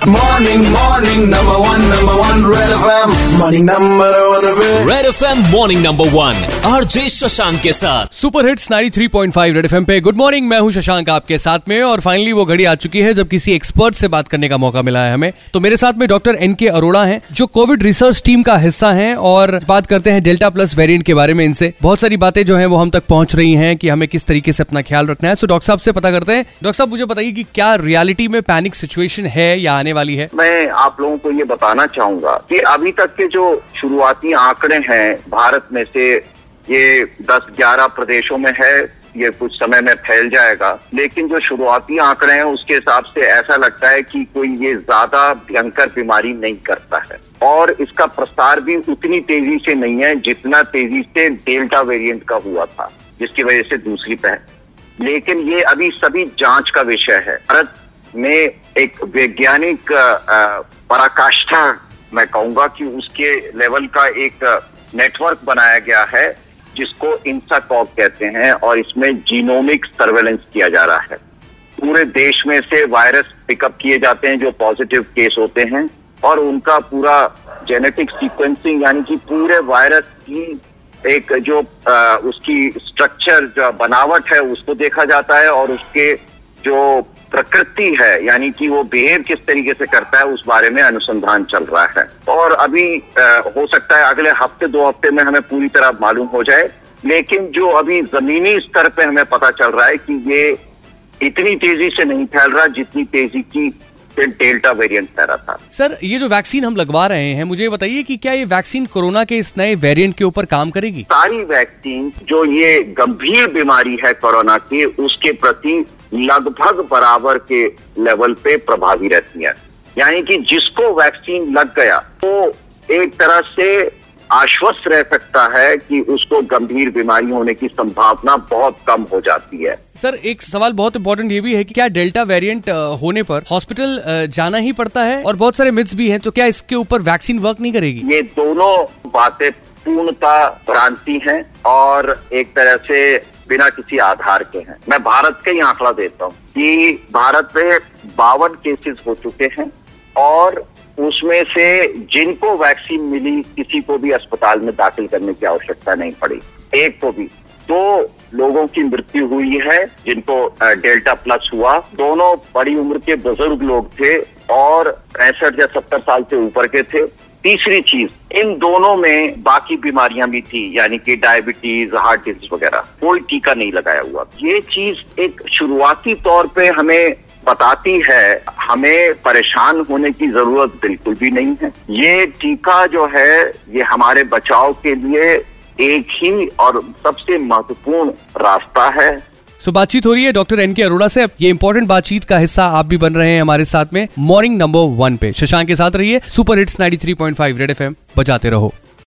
Morning, morning, number one, number one, Red FM. Morning, number one, Red. Red F M morning number one RJ Shashank के साथ. Super hits 93.5 red FM पे. Good morning मैं हूँ शशांक आपके साथ में और फाइनली वो घड़ी आ चुकी है जब किसी एक्सपर्ट से बात करने का मौका मिला है हमें। तो मेरे साथ में डॉक्टर एन के अरोड़ा हैं जो कोविड रिसर्च टीम का हिस्सा हैं और बात करते हैं डेल्टा प्लस वेरिएंट के बारे में इनसे। बहुत सारी बातें जो है वो हम तक पहुँच रही हैं कि हमें किस तरीके से अपना ख्याल रखना है। सो डॉक्टर साहब से पता करते हैं। डॉक्टर साहब मुझे बताइए कि क्या रियलिटी में पैनिक सिचुएशन है या आने वाली है? मैं आप लोगों को ये बताना चाहूँगा कि अभी तक के जो शुरुआती आंकड़े हैं भारत में से, ये 10-11 प्रदेशों में है, ये कुछ समय में फैल जाएगा। लेकिन जो शुरुआती आंकड़े हैं, उसके हिसाब से ऐसा लगता है कि कोई ये ज़्यादा भयंकर बीमारी नहीं करता है। और इसका प्रसार भी उतनी तेज़ी से नहीं है जितना तेज़ी से डेल्टा वेरिएंट का हुआ था, जिसकी वजह से दूसरी पहल। लेकिन ये अभी सभी जाँच का विषय है। भारत में एक वैज्ञानिक पराकाष्ठा मैं कहूँगा कि उसके लेवल का एक नेटवर्क बनाया गया है जिसको इंसाकॉप कहते हैं और इसमें जीनोमिक सर्वेलेंस किया जा रहा है। पूरे देश में से वायरस पिकअप किए जाते हैं जो पॉजिटिव केस होते हैं और उनका पूरा जेनेटिक सीक्वेंसिंग यानी कि पूरे वायरस की एक जो अ, उसकी स्ट्रक्चर जो बनावट है उसको देखा जाता है और उसके जो प्रकृति है यानी कि वो बिहेव किस तरीके से करता है उस बारे में अनुसंधान चल रहा है। और अभी अ, हो सकता है अगले हफ़्ते दो हफ़्ते में हमें पूरी तरह मालूम हो जाए लेकिन जो अभी जमीनी स्तर पे हमें पता चल रहा है कि ये इतनी तेज़ी से नहीं फैल रहा जितनी तेज़ी की डेल्टा वेरिएंट फैला था। सर ये जो वैक्सीन हम लगवा रहे हैं मुझे बताइए कि क्या ये वैक्सीन कोरोना के इस नए वेरिएंट के ऊपर काम करेगी? सारी वैक्सीन जो ये गंभीर बीमारी है कोरोना की उसके प्रति लगभग बराबर के लेवल पे प्रभावी रहती है। यानी कि जिसको वैक्सीन लग गया वो एक तरह से आश्वस्त रह सकता है कि उसको गंभीर बीमारी होने की संभावना बहुत कम हो जाती है। सर एक सवाल बहुत इंपॉर्टेंट ये भी है कि क्या डेल्टा वेरिएंट होने पर हॉस्पिटल जाना ही पड़ता है और बहुत सारे मिथ्स भी हैं तो क्या इसके ऊपर वैक्सीन वर्क नहीं करेगी? ये दोनों बातें पूर्णता भ्रांति है और एक तरह से बिना किसी आधार के हैं। मैं भारत का ही आंकड़ा देता हूँ कि भारत में बावन केसेस हो चुके हैं और उसमें से जिनको वैक्सीन मिली, किसी को भी अस्पताल में दाखिल करने की आवश्यकता नहीं पड़ी। एक को भी। दो लोगों की मृत्यु हुई है, जिनको डेल्टा प्लस हुआ। दोनों बड़ी उम्र के बुज़ुर्ग लोग थे और पैंसठ या सत्तर साल से ऊपर के थे। तीसरी चीज़, इन दोनों में बाकी बीमारियाँ भी थी, यानी कि डायबिटीज़ हार्ट डिज़ीज़ वगैरह। कोई टीका नहीं लगाया हुआ। ये चीज़ एक शुरुआती तौर पे हमें बताती है, हमें परेशान होने की ज़रूरत बिल्कुल भी नहीं है। ये टीका जो है, ये हमारे बचाव के लिए एक ही और सबसे महत्वपूर्ण रास्ता है। सो बातचीत हो रही है डॉक्टर एन के अरोड़ा से। ये इंपॉर्टेंट बातचीत का हिस्सा आप भी बन रहे हैं हमारे साथ में। मॉर्निंग नंबर वन पे। शशांक के साथ रहिए। Super hits 93.5 Red F M बजाते रहो।